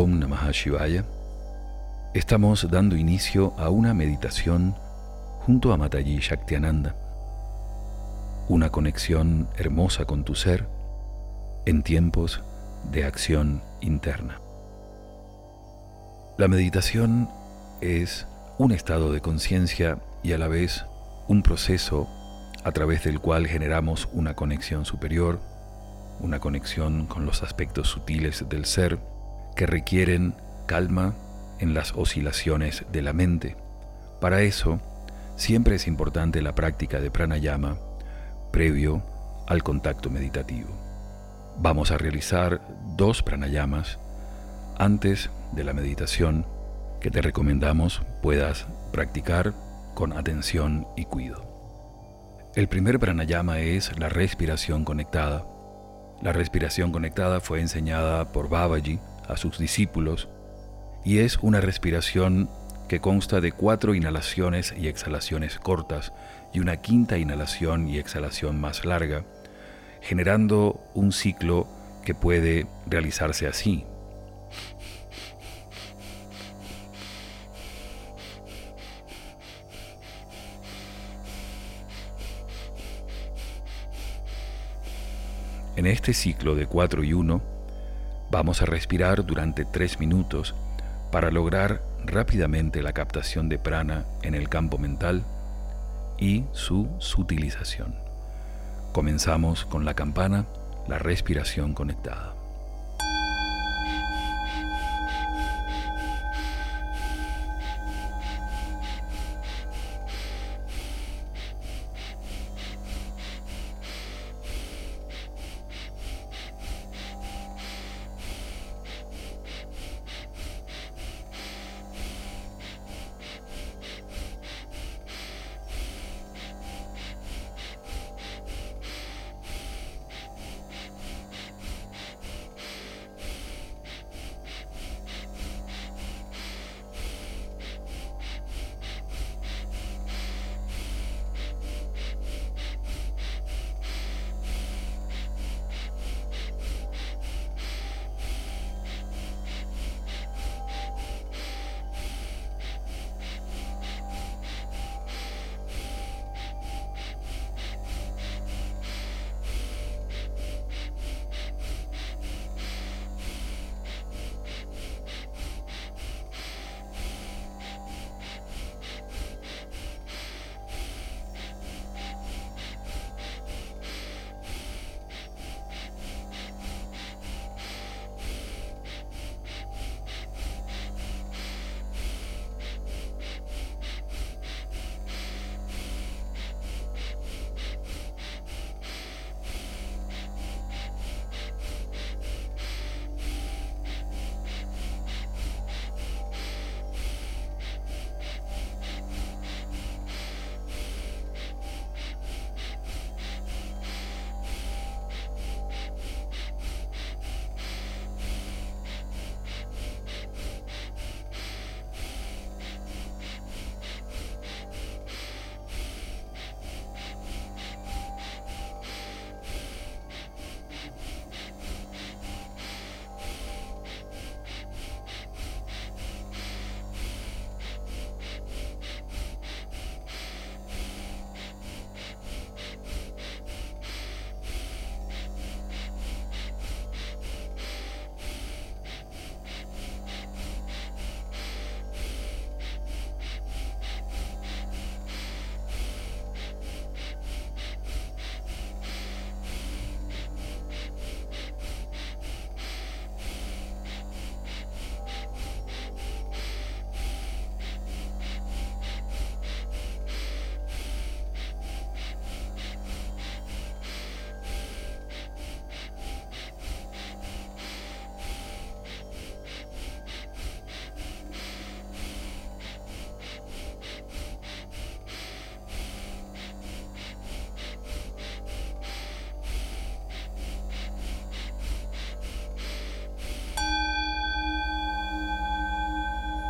Om Namah Shivaya, estamos dando inicio a una meditación junto a Mataji Shaktiananda, una conexión hermosa con tu ser en tiempos de acción interna. La meditación es un estado de conciencia y a la vez un proceso a través del cual generamos una conexión superior, una conexión con los aspectos sutiles del ser que requieren calma en las oscilaciones de la mente. Para eso, siempre es importante la práctica de pranayama previo al contacto meditativo. Vamos a realizar dos pranayamas antes de la meditación que te recomendamos puedas practicar con atención y cuidado. El primer pranayama es la respiración conectada. La respiración conectada fue enseñada por Babaji a sus discípulos y es una respiración que consta de cuatro inhalaciones y exhalaciones cortas y una quinta inhalación y exhalación más larga, generando un ciclo que puede realizarse así. En este ciclo de 4 y 1, vamos a respirar durante 3 minutos para lograr rápidamente la captación de prana en el campo mental y su sutilización. Comenzamos con la campana, la respiración conectada.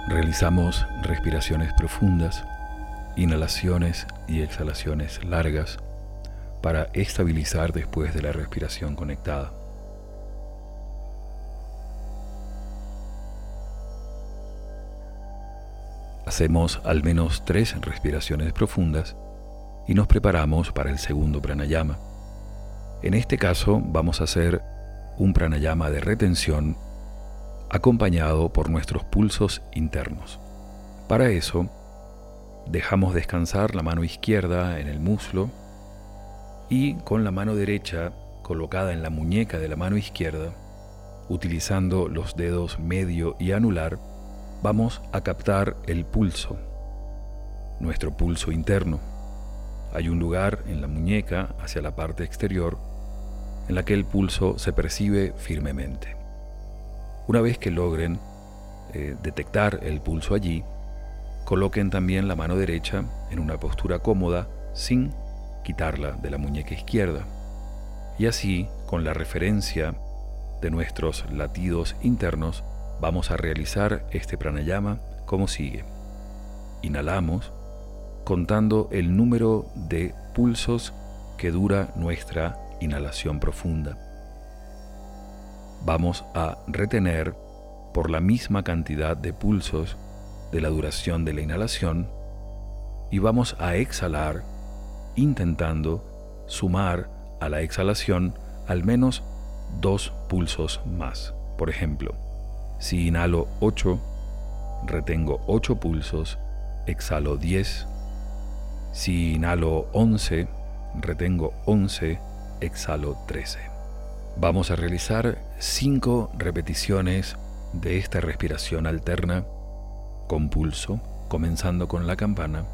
Realizamos respiraciones profundas, inhalaciones y exhalaciones largas para estabilizar después de la respiración conectada. Hacemos al menos tres respiraciones profundas y nos preparamos para el segundo pranayama. En este caso vamos a hacer un pranayama de retención acompañado por nuestros pulsos internos. Para eso, dejamos descansar la mano izquierda en el muslo y con la mano derecha colocada en la muñeca de la mano izquierda, utilizando los dedos medio y anular, vamos a captar el pulso, nuestro pulso interno. Hay un lugar en la muñeca hacia la parte exterior en la que el pulso se percibe firmemente. Una vez que logren eh, detectar el pulso allí, coloquen también la mano derecha en una postura cómoda sin quitarla de la muñeca izquierda. Y así, con la referencia de nuestros latidos internos, vamos a realizar este pranayama como sigue. Inhalamos contando el número de pulsos que dura nuestra inhalación profunda. Vamos a retener por la misma cantidad de pulsos de la duración de la inhalación y vamos a exhalar intentando sumar a la exhalación al menos dos pulsos más. Por ejemplo, si inhalo 8, retengo 8 pulsos, exhalo 10. Si inhalo 11, retengo 11, exhalo 13. Vamos a realizar 5 repeticiones de esta respiración alterna con pulso, comenzando con la campana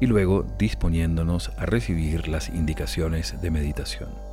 y luego disponiéndonos a recibir las indicaciones de meditación.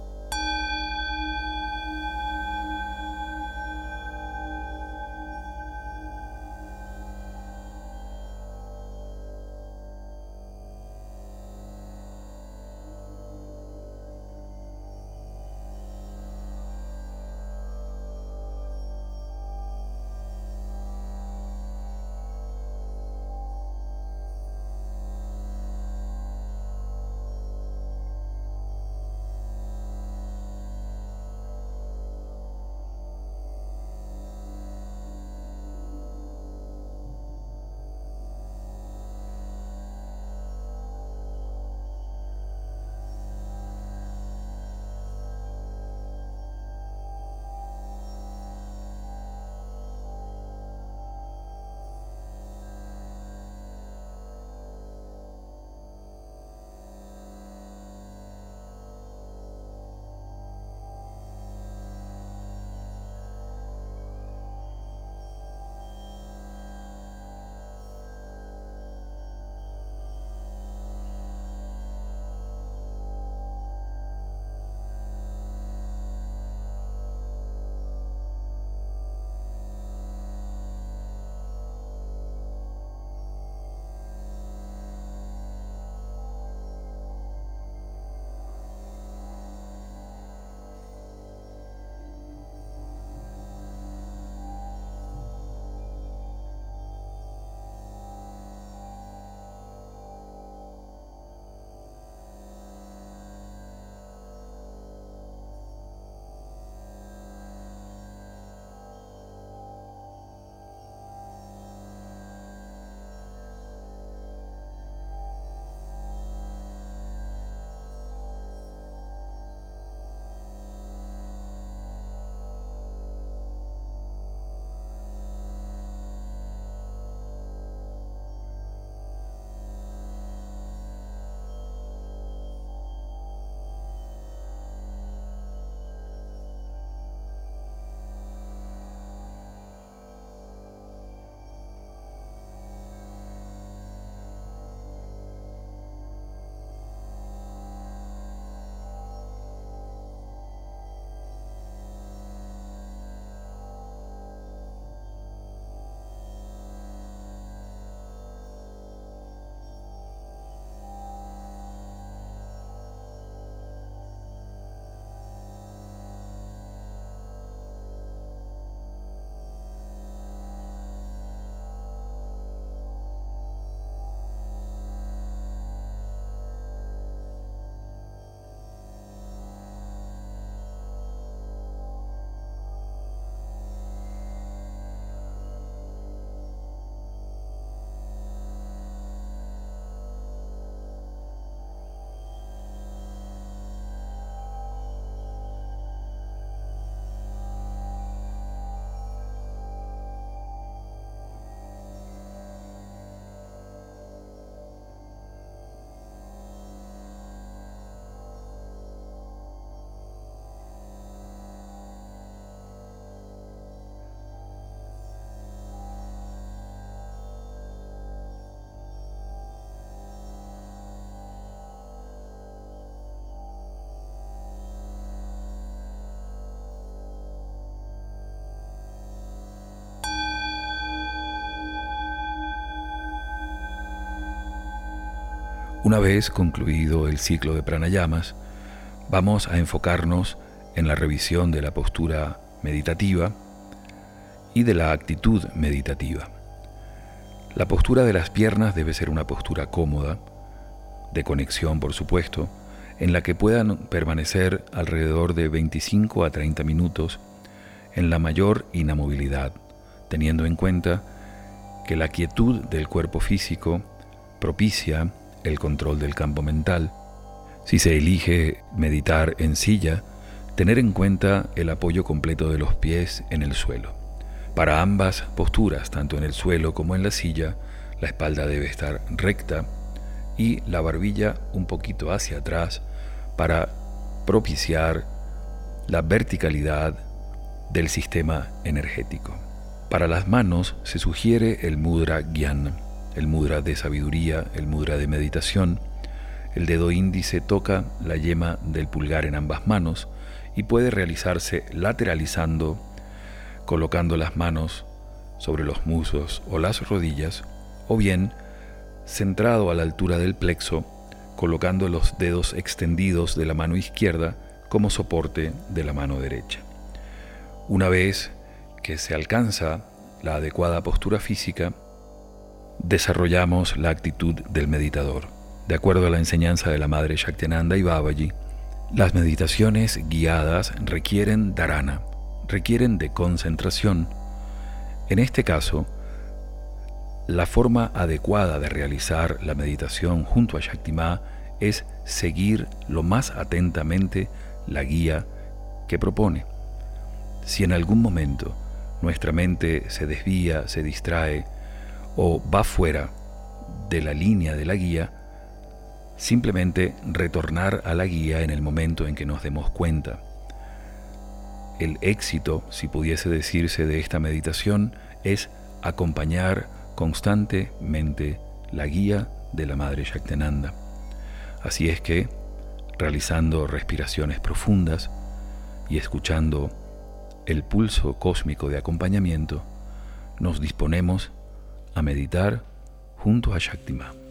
Una vez concluido el ciclo de pranayamas, vamos a enfocarnos en la revisión de la postura meditativa y de la actitud meditativa. La postura de las piernas debe ser una postura cómoda, de conexión por supuesto, en la que puedan permanecer alrededor de 25 a 30 minutos en la mayor inamovilidad, teniendo en cuenta que la quietud del cuerpo físico propicia el control del campo mental. Si se elige meditar en silla, tener en cuenta el apoyo completo de los pies en el suelo. Para ambas posturas, tanto en el suelo como en la silla, la espalda debe estar recta y la barbilla un poquito hacia atrás para propiciar la verticalidad del sistema energético. Para las manos se sugiere el mudra gyan, el mudra de sabiduría, el mudra de meditación. El dedo índice toca la yema del pulgar en ambas manos y puede realizarse lateralizando, colocando las manos sobre los muslos o las rodillas, o bien centrado a la altura del plexo, colocando los dedos extendidos de la mano izquierda como soporte de la mano derecha. Una vez que se alcanza la adecuada postura física, desarrollamos la actitud del meditador. De acuerdo a la enseñanza de la madre Shaktinanda y Babaji, las meditaciones guiadas requieren dharana, requieren de concentración. En este caso, la forma adecuada de realizar la meditación junto a Shaktima es seguir lo más atentamente la guía que propone. Si en algún momento nuestra mente se desvía, se distrae o va fuera de la línea de la guía, simplemente retornar a la guía en el momento en que nos demos cuenta. El éxito, si pudiese decirse, de esta meditación es acompañar constantemente la guía de la Madre Shaktenanda. Así es que, realizando respiraciones profundas y escuchando el pulso cósmico de acompañamiento, nos disponemos a meditar junto a Shaktima.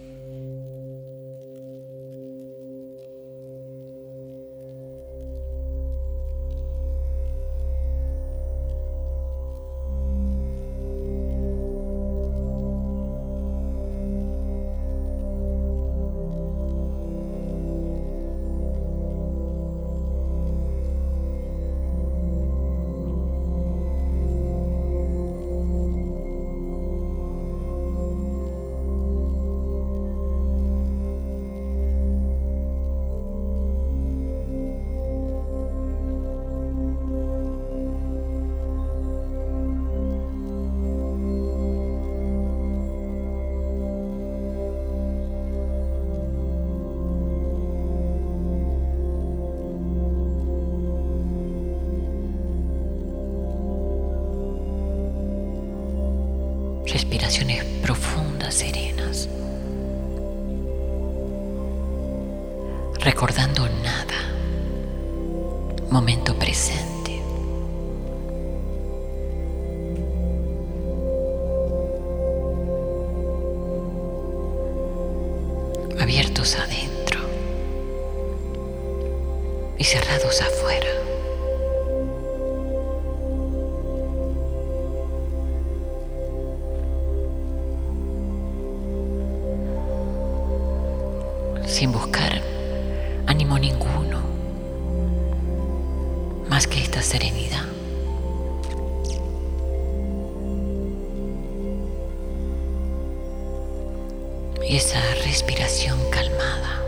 Esa respiración calmada.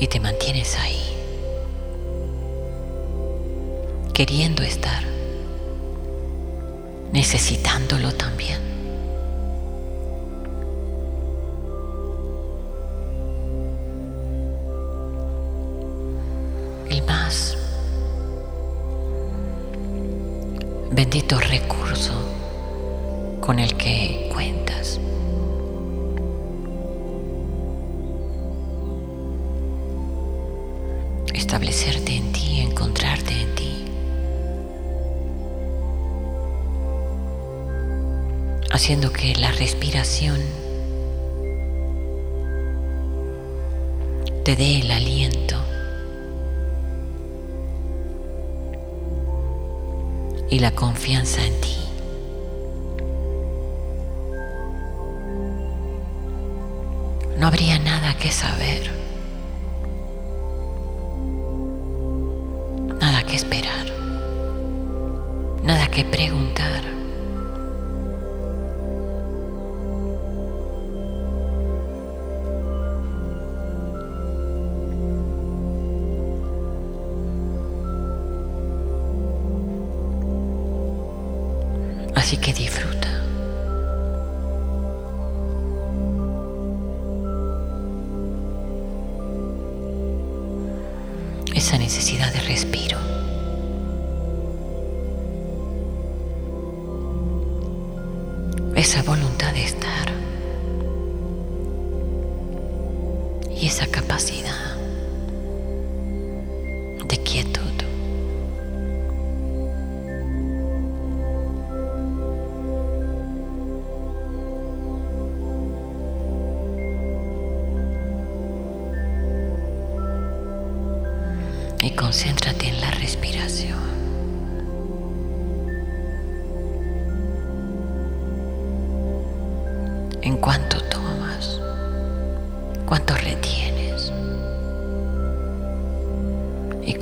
Y te mantienes ahí. queriendo estar, necesitándolo también. bendito recurso con el que cuentas. Establecerte en ti, encontrarte en ti. Haciendo que la respiración te dé el y la confianza en ti. No habría nada que saber, nada que esperar, nada que preguntar.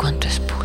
cuánto es puro.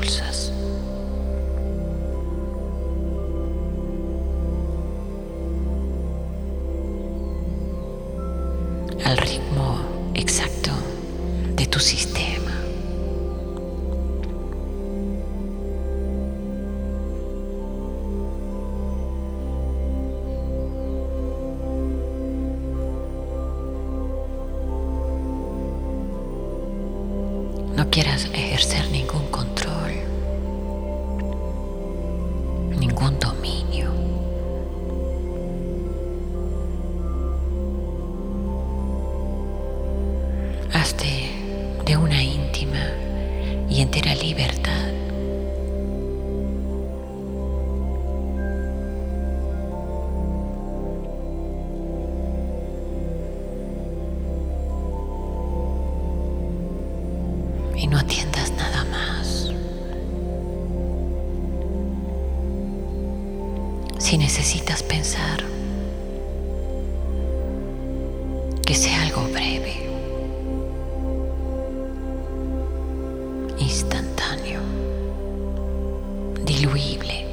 instantáneo, diluible.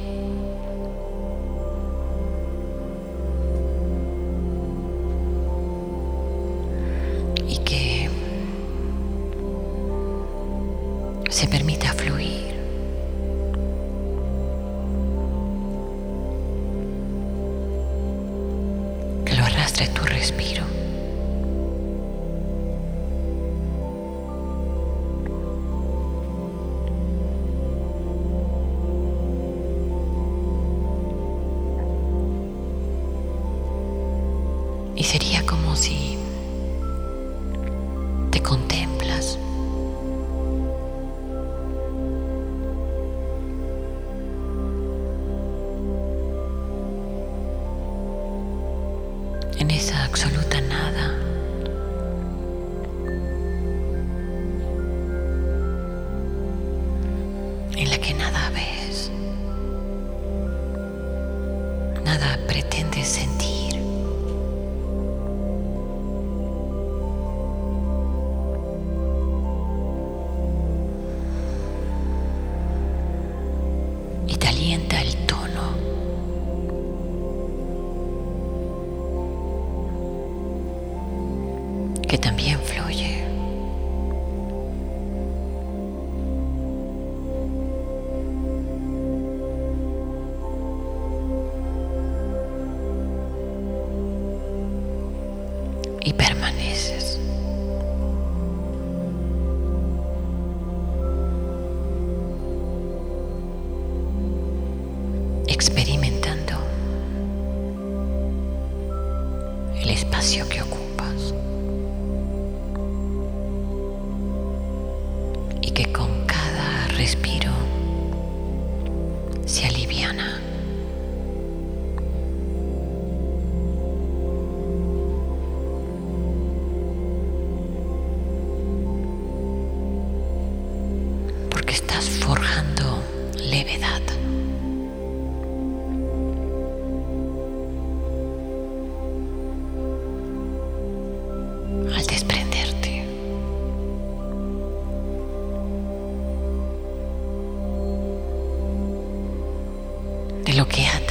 Okay.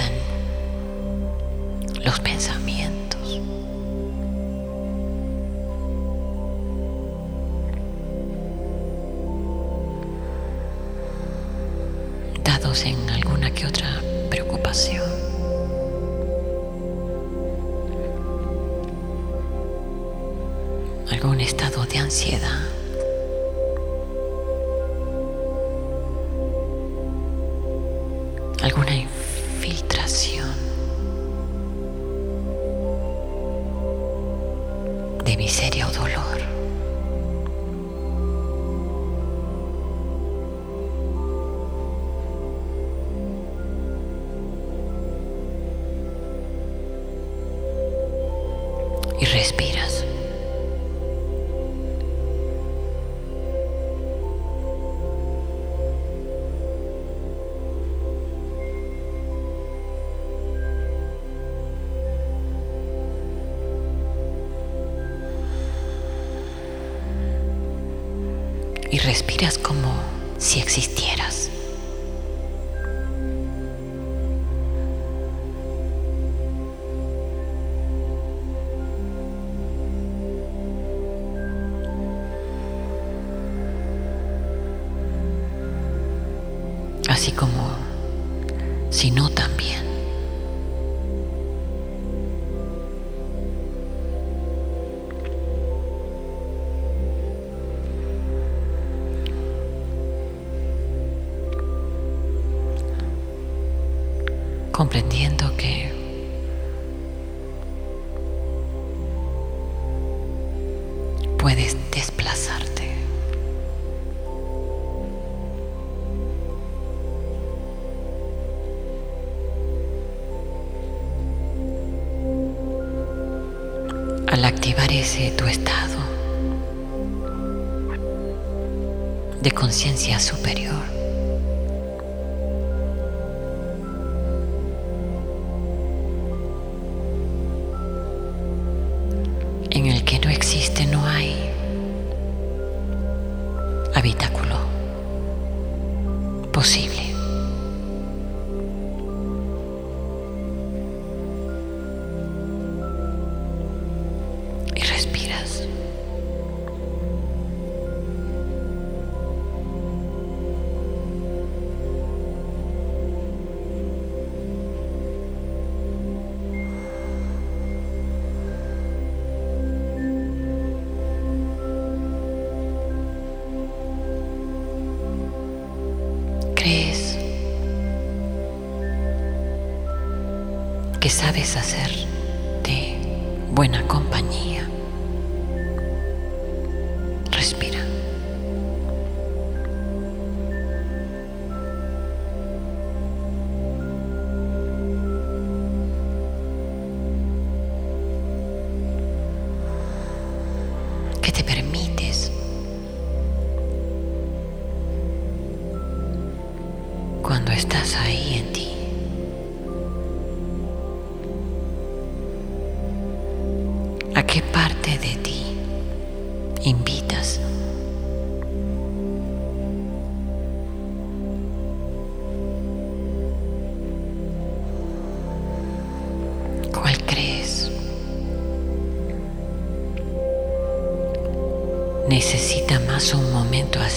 y respiras como si existieras. habitáculo posible. sabes hacer de buena compañía.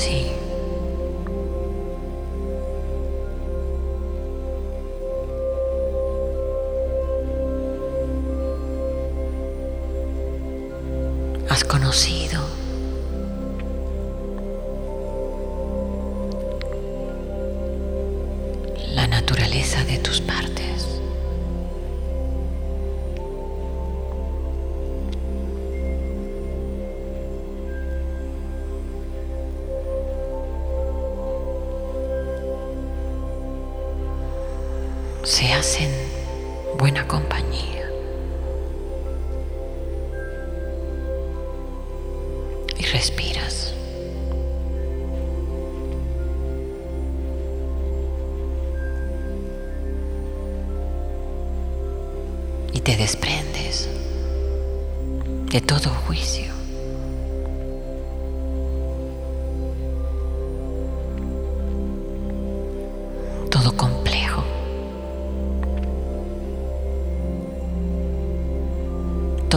see.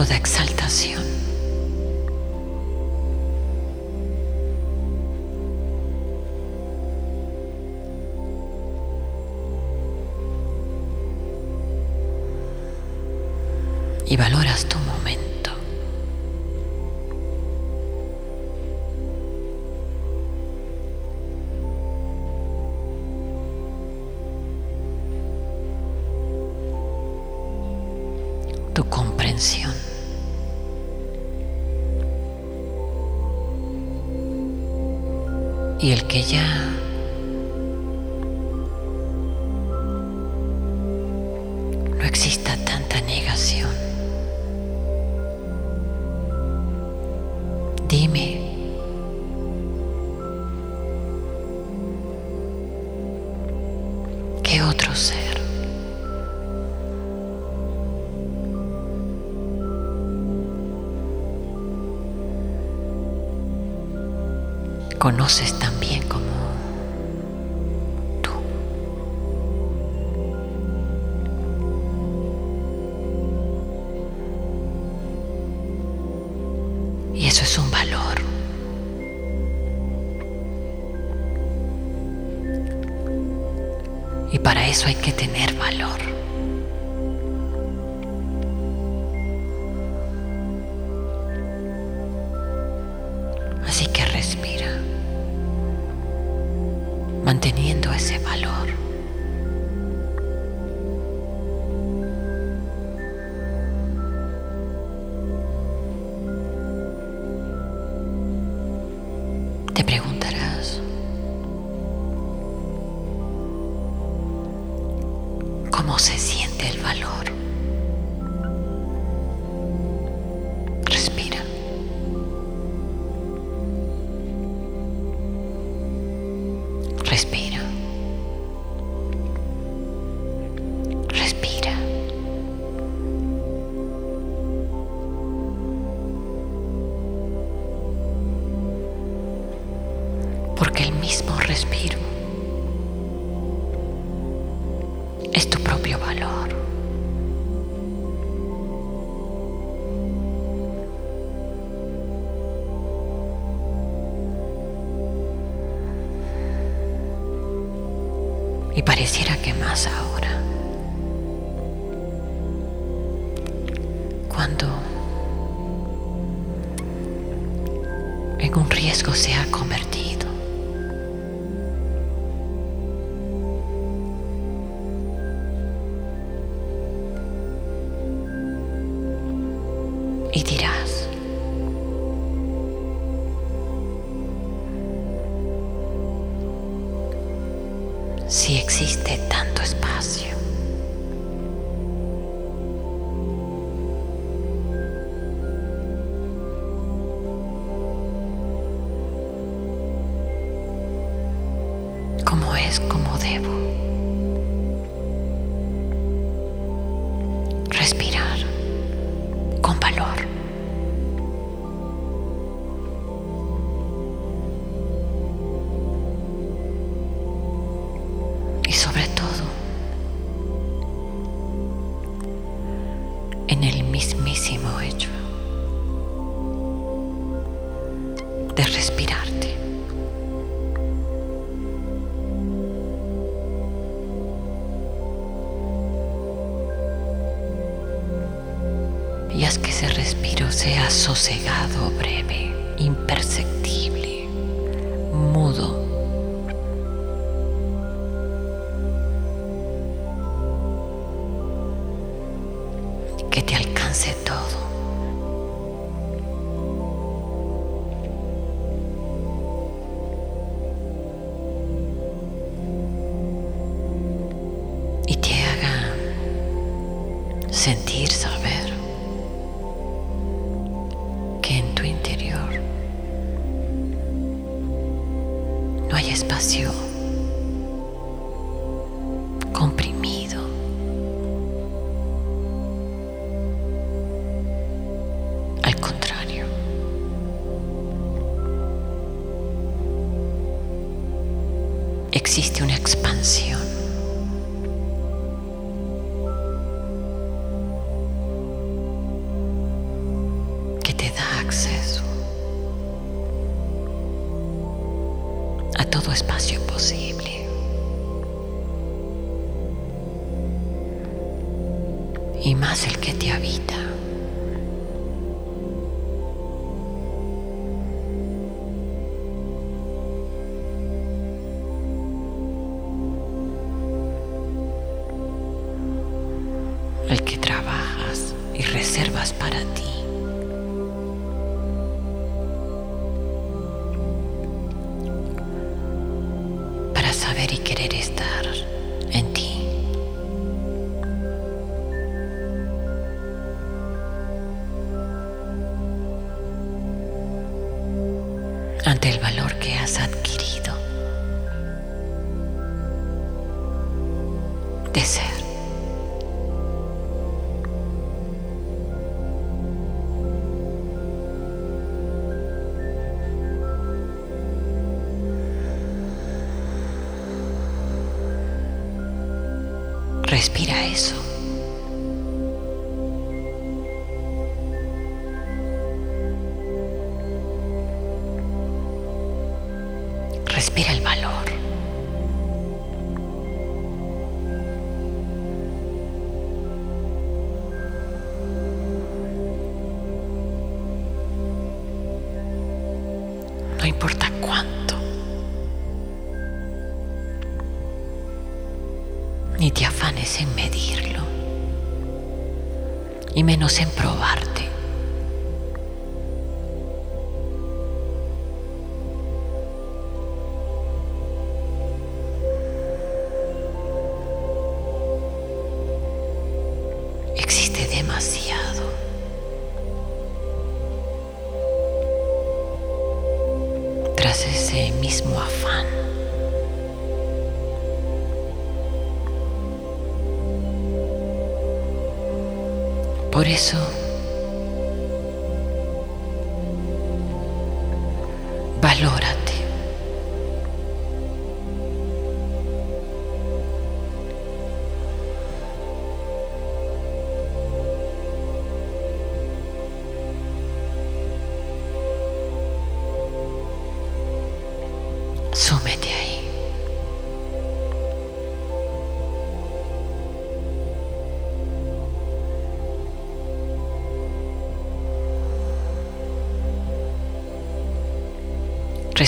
de exaltación. Y valoras eso hay que tener valor. respiro. Es tu propio valor. Y pareciera que más ahora. Cuando en un riesgo se ha convertido. en el mismísimo hecho. existe una expansión. Respira eso. Respira menos en probarte.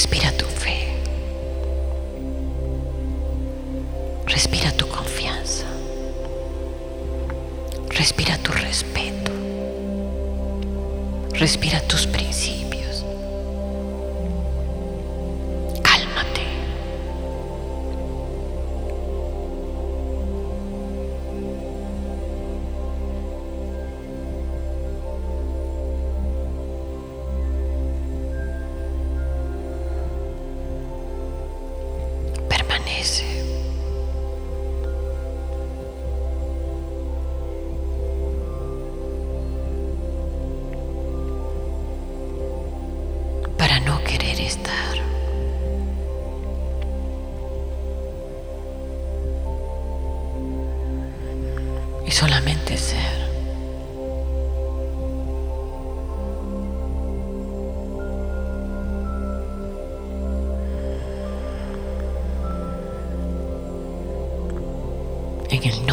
Respira. y solamente ser. En el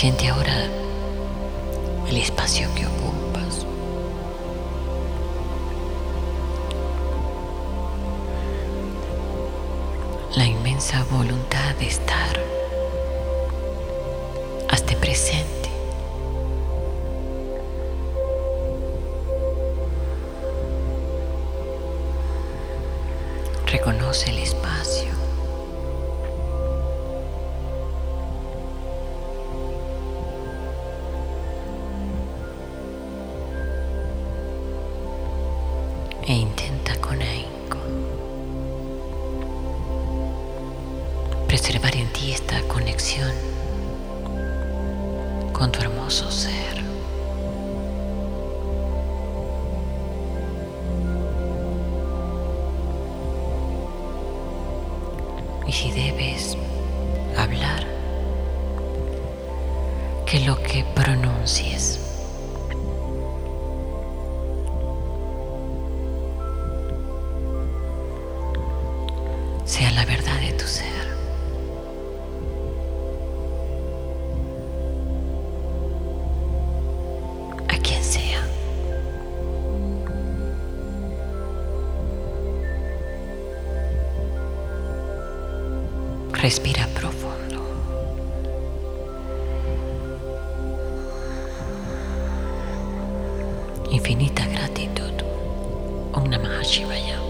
Siente ahora el espacio que ocupas. La inmensa voluntad de estar. Hazte presente. Reconoce el espacio. infinita gratitud. Om Namah Shivaya.